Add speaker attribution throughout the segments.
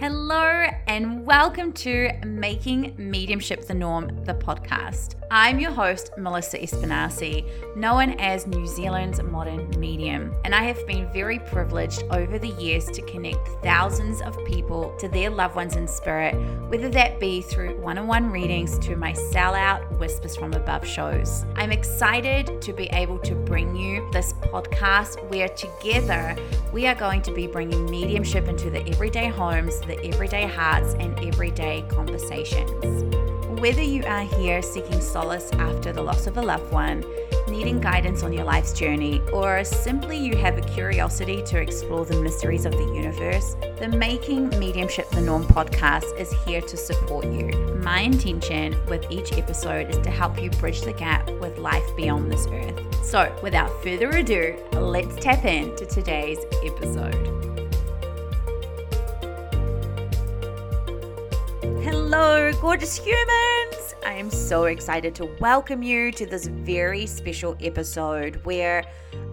Speaker 1: Hello, and welcome to Making Mediumship the Norm, the podcast. I'm your host, Melissa Espinasse, known as New Zealand's modern medium, and I have been very privileged over the years to connect thousands of people to their loved ones in spirit, whether that be through one on one readings to my sellout Whispers from Above shows. I'm excited to be able to bring you this podcast where together we are going to be bringing mediumship into the everyday homes the everyday hearts and everyday conversations. Whether you are here seeking solace after the loss of a loved one, needing guidance on your life's journey, or simply you have a curiosity to explore the mysteries of the universe, the Making Mediumship the Norm podcast is here to support you. My intention with each episode is to help you bridge the gap with life beyond this earth. So, without further ado, let's tap into today's episode. Gorgeous humans! I am so excited to welcome you to this very special episode where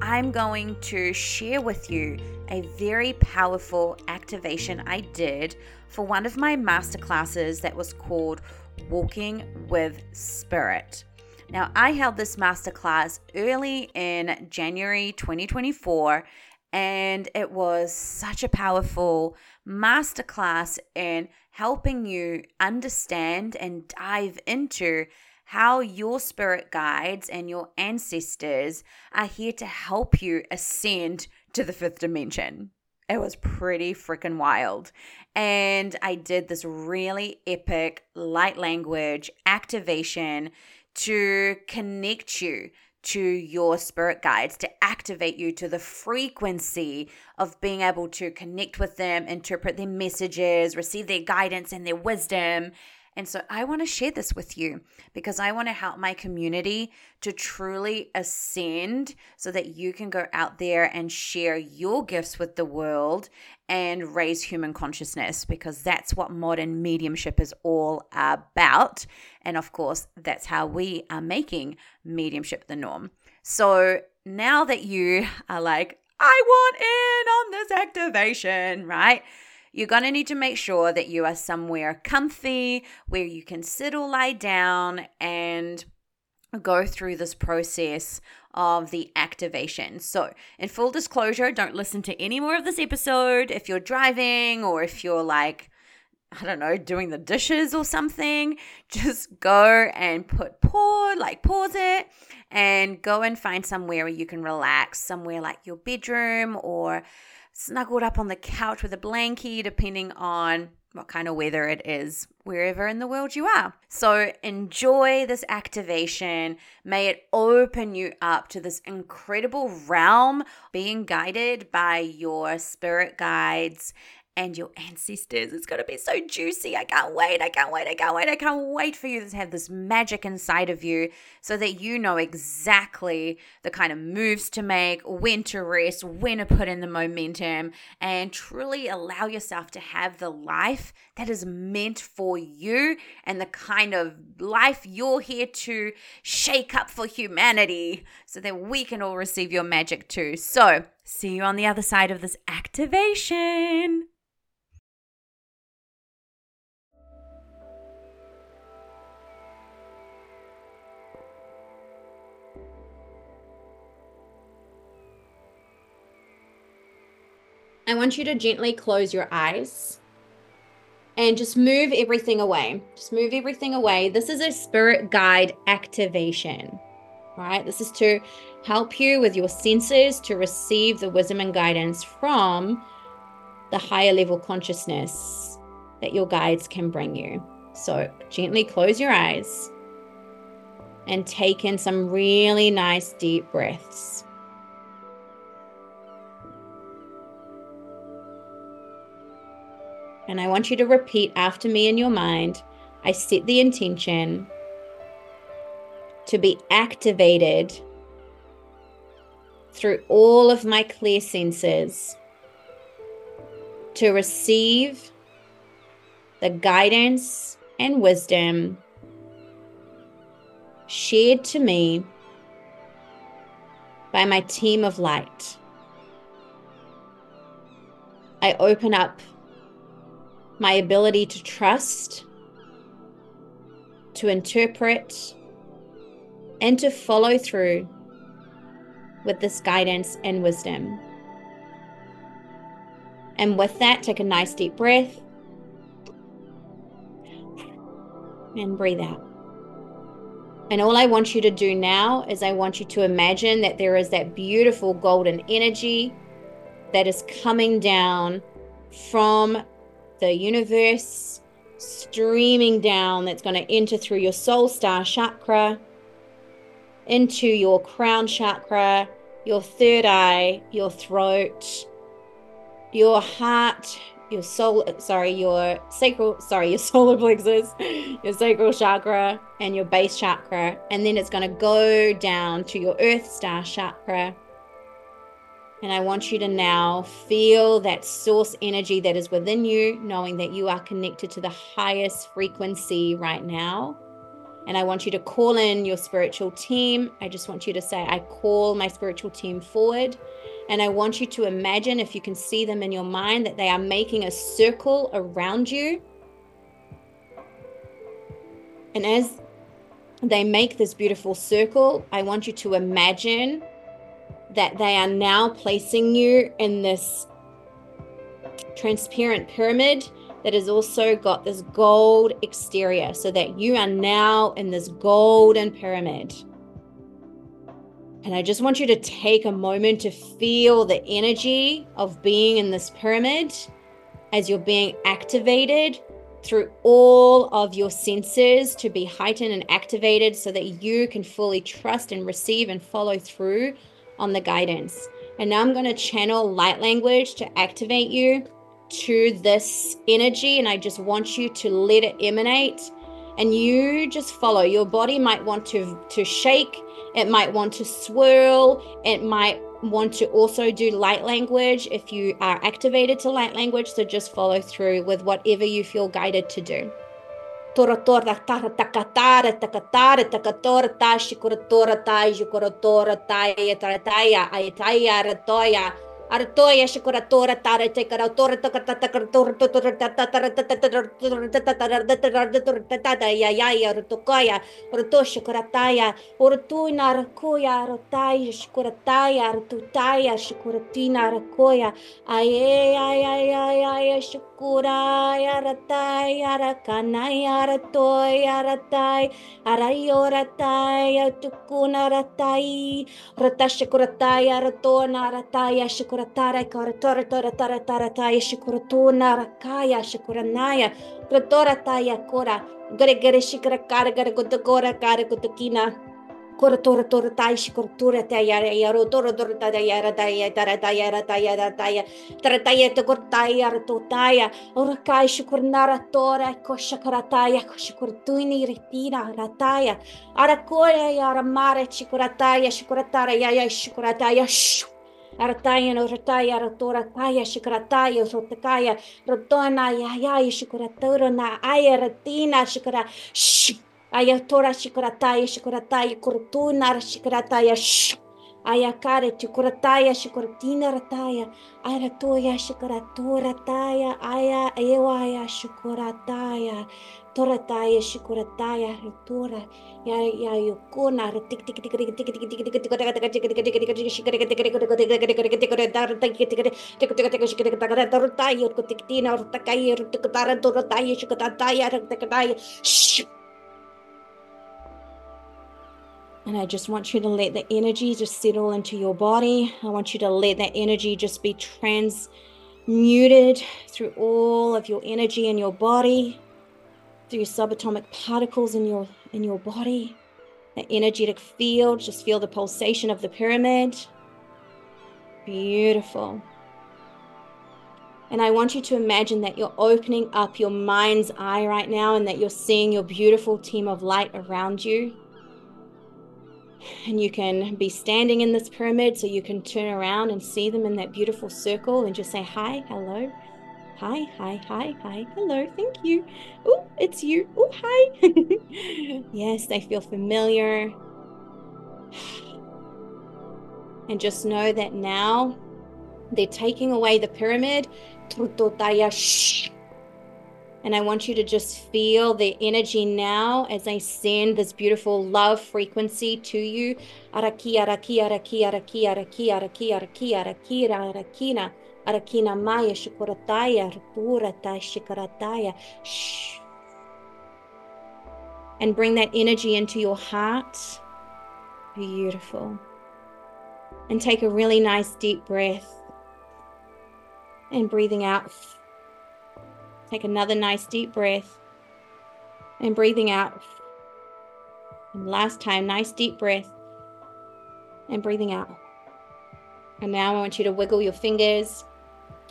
Speaker 1: I'm going to share with you a very powerful activation I did for one of my masterclasses that was called Walking with Spirit. Now, I held this masterclass early in January 2024 and it was such a powerful masterclass in helping you understand and dive into how your spirit guides and your ancestors are here to help you ascend to the fifth dimension. It was pretty freaking wild. And I did this really epic light language activation to connect you to your spirit guides to activate you to the frequency of being able to connect with them, interpret their messages, receive their guidance and their wisdom, and so I want to share this with you because I want to help my community to truly ascend so that you can go out there and share your gifts with the world and raise human consciousness because that's what modern mediumship is all about. And of course, that's how we are making mediumship the norm. So now that you are like, I want in on this activation, right? You're going to need to make sure that you are somewhere comfy where you can sit or lie down and go through this process of the activation. So, in full disclosure, don't listen to any more of this episode if you're driving or if you're like, I don't know, doing the dishes or something. Just go and put pause, like pause it, and go and find somewhere where you can relax, somewhere like your bedroom or snuggled up on the couch with a blankie, depending on what kind of weather it is wherever in the world you are. So enjoy this activation. May it open you up to this incredible realm being guided by your spirit guides and your ancestors. It's going to be so juicy. I can't wait. I can't wait. I can't wait. I can't wait for you to have this magic inside of you so that you know exactly the kind of moves to make, when to rest, when to put in the momentum, and truly allow yourself to have the life that is meant for you and the kind of life you're here to shake up for humanity so that we can all receive your magic too. So, see you on the other side of this activation. I want you to gently close your eyes and just move everything away. Just move everything away. This is a spirit guide activation, right? This is to help you with your senses to receive the wisdom and guidance from the higher level consciousness that your guides can bring you. So gently close your eyes and take in some really nice deep breaths. And I want you to repeat after me in your mind I set the intention to be activated through all of my clairsenses to receive the guidance and wisdom shared to me by my team of light. I open up my ability to trust, to interpret, and to follow through with this guidance and wisdom. And with that, take a nice deep breath and breathe out. And all I want you to do now is I want you to imagine that there is that beautiful golden energy that is coming down from the universe, streaming down, that's going to enter through your soul star chakra, into your crown chakra, your third eye, your throat, your heart, your soul sorry your sacral sorry your solar plexus your sacral chakra and your base chakra. And then it's going to go down to your earth star chakra and i want you to now feel that source energy that is within you knowing that you are connected to the highest frequency right now and I want you to call in your spiritual team. I just want you to say, I call my spiritual team forward. And I want you to imagine, if you can see them in your mind, that they are making a circle around you. And as they make this beautiful circle, I want you to imagine that they are now placing you in this transparent pyramid that has also got this gold exterior so that you are now in this golden pyramid. And I just want you to take a moment to feel the energy of being in this pyramid as you're being activated through all of your senses to be heightened and activated so that you can fully trust and receive and follow through on the guidance. And now I'm going to channel light language to activate you to this energy. And I just want you to let it emanate and you just follow. Your body might want to, to shake it might want to swirl. It might want to also do light language if you are activated to light language. So just follow through with whatever you feel guided to do. Торотора тара такатара такатара такатора таши коротора тажи коротора тая таратая айтая ратоя Артоя шикуратора тара текаратора такататакартора татарататара татарататара я я я ртукая рто шикуратая ртуйна ракоя ртая шикуратая ртутая шикуратина ракоя ае ае ае ае шикуратая Kurai அறத்தாய் அற கண்ணாய் அறத்தோய் அறத்தாய் அரையோரத்தாய் துக்குனரத்தாய் ரத்தஷக்குரத்தாய் அறத்தோன் அறத்தாய் அஷுக்குரத்தாரை கரத்தொர தொர தர தரத்தாய் அஷுக்குரத்தூன் அறக்காய் அஷுக்குரநாய ரத்தோரத்தாய கூரா கரை கரை சிக்கர கார கர குத்து கோர கார குத்துக்கினா corătură, tură, tai și cortură, te iară, iară, tură, tură, tai, iară, tai, tare, tai, iară, tai, iară, tai, tare, tai, te cor, tai, iară, tu, tai, urcai și cornara, tora, coșa, corataia, coșa, cortuni, ritina, rataia, aracoia, iară, mare, și corataia, și coratara, iaia, și corataia, șu. Artaia, Nortaia, Rotora, Caia, Shikrataya, Rotacaia, Rotona, Iaia, Shikratărăna, Aia, Rătina, Shikra, Shik, shh aya tora shikarataya shikarataya kurtuna shikarataya shh aya kare chikurataya shikuratina rataya aya toya shikaratora taya aya ewaya shikurataya torataya shikurataya ritura ya ya yukuna tik tik tik tik tik tik tik tik tik tik And I just want you to let the energy just settle into your body. I want you to let that energy just be transmuted through all of your energy in your body through your subatomic particles in your in your body that energetic field just feel the pulsation of the pyramid beautiful and I want you to imagine that you're opening up your mind's eye right now and that you're seeing your beautiful team of light around you. And you can be standing in this pyramid so you can turn around and see them in that beautiful circle and just say, Hi, hello, Hi, hi, hi, hi. Hello, thank you. Oh, it's you. Oh, hi. yes, they feel familiar. And just know that now they're taking away the pyramid. And I want you to just feel the energy now as I send this beautiful love frequency to you. Araki, araki, araki, araki, araki, araki, araki, araki, arakina, arakina maya, shukurataya, rupurataya. Shh. And bring that energy into your heart. Beautiful. And take a really nice deep breath. And breathing out Take another nice deep breath and breathing out. And last time, nice deep breath and breathing out. And now I want you to wiggle your fingers,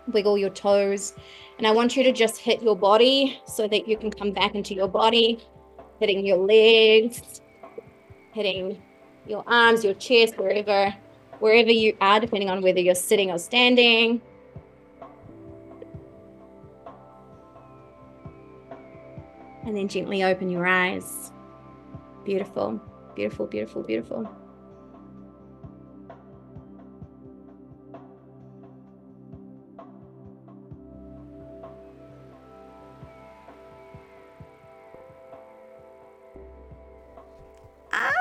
Speaker 1: wiggle your toes, and I want you to just hit your body so that you can come back into your body, hitting your legs, hitting your arms, your chest, wherever wherever you are, depending on whether you're sitting or standing. And then gently open your eyes. Beautiful, beautiful, beautiful, beautiful. Ah,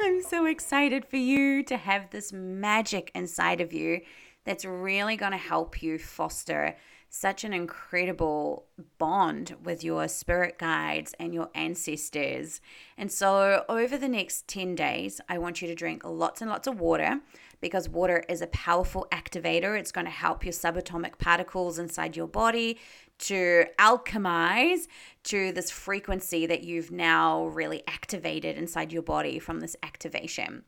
Speaker 1: I'm so excited for you to have this magic inside of you that's really going to help you foster such an incredible bond with your spirit guides and your ancestors. And so, over the next 10 days, I want you to drink lots and lots of water because water is a powerful activator. It's going to help your subatomic particles inside your body to alchemize to this frequency that you've now really activated inside your body from this activation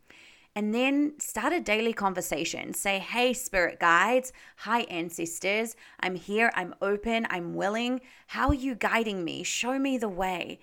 Speaker 1: and then start a daily conversation. Say, hey, spirit guides, hi, ancestors, I'm here, I'm open, I'm willing. How are you guiding me? Show me the way.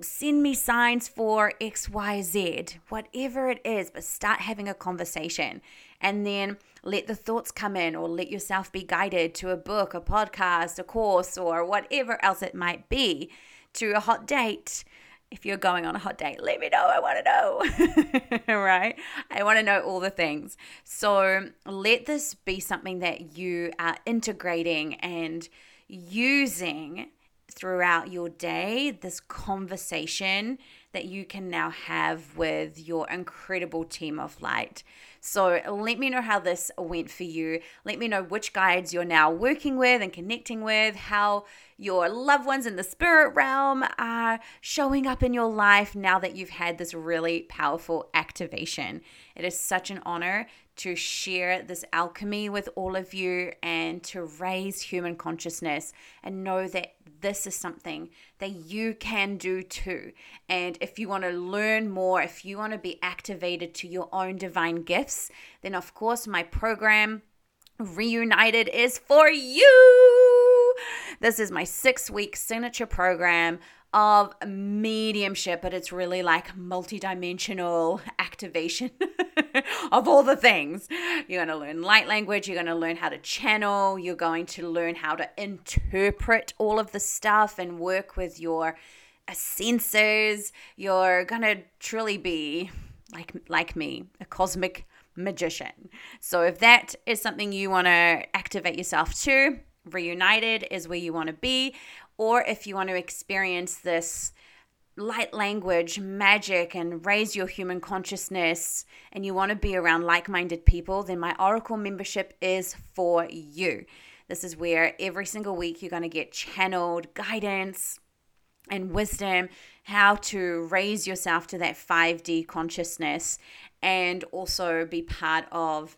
Speaker 1: Send me signs for XYZ, whatever it is, but start having a conversation. And then let the thoughts come in, or let yourself be guided to a book, a podcast, a course, or whatever else it might be, to a hot date if you're going on a hot date, let me know. I want to know. right? I want to know all the things. So let this be something that you are integrating and using throughout your day, this conversation that you can now have with your incredible team of light. So let me know how this went for you. Let me know which guides you're now working with and connecting with, how your loved ones in the spirit realm are showing up in your life now that you've had this really powerful activation. It is such an honor to share this alchemy with all of you and to raise human consciousness and know that this is something that you can do too. And if you want to learn more, if you want to be activated to your own divine gifts, then of course my program Reunited is for you. This is my six week signature program of mediumship, but it's really like multidimensional activation of all the things. You're going to learn light language, you're going to learn how to channel, you're going to learn how to interpret all of the stuff and work with your senses. You're going to truly be like like me, a cosmic magician. So if that is something you want to activate yourself to, reunited is where you want to be or if you want to experience this light language, magic, and raise your human consciousness, and you want to be around like minded people, then my Oracle membership is for you. This is where every single week you're going to get channeled guidance and wisdom, how to raise yourself to that 5D consciousness, and also be part of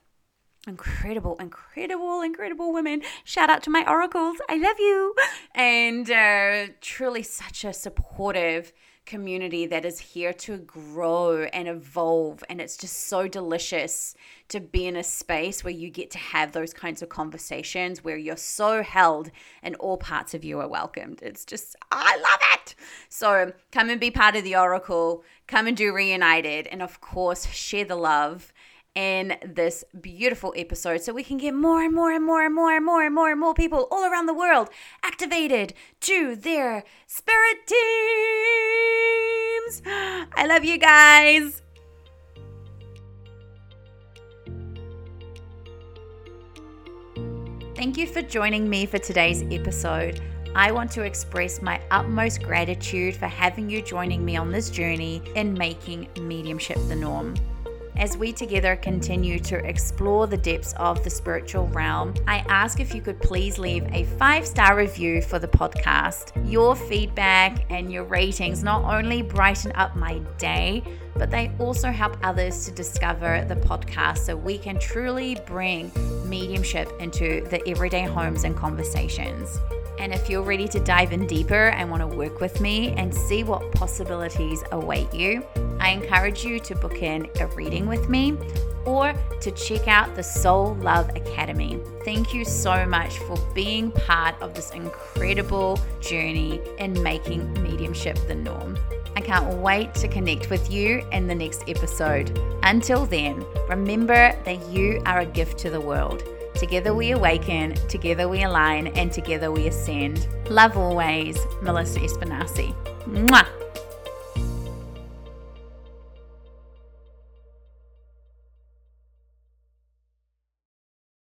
Speaker 1: incredible, incredible, incredible women. Shout out to my oracles. I love you. And uh, truly such a supportive community that is here to grow and evolve. And it's just so delicious to be in a space where you get to have those kinds of conversations where you're so held and all parts of you are welcomed. It's just, I love it. So come and be part of the Oracle, come and do Reunited, and of course, share the love in this beautiful episode so we can get more and more and more and more and more and more and more people all around the world activated to their spirit teams. I love you guys. Thank you for joining me for today's episode. I want to express my utmost gratitude for having you joining me on this journey in making mediumship the norm. As we together continue to explore the depths of the spiritual realm, I ask if you could please leave a five star review for the podcast. Your feedback and your ratings not only brighten up my day, but they also help others to discover the podcast so we can truly bring mediumship into the everyday homes and conversations. And if you're ready to dive in deeper and want to work with me and see what possibilities await you, I encourage you to book in a reading with me or to check out the Soul Love Academy. Thank you so much for being part of this incredible journey in making mediumship the norm. I can't wait to connect with you in the next episode. Until then, remember that you are a gift to the world. Together we awaken, together we align, and together we ascend. Love always, Melissa Espinasse. Mwah!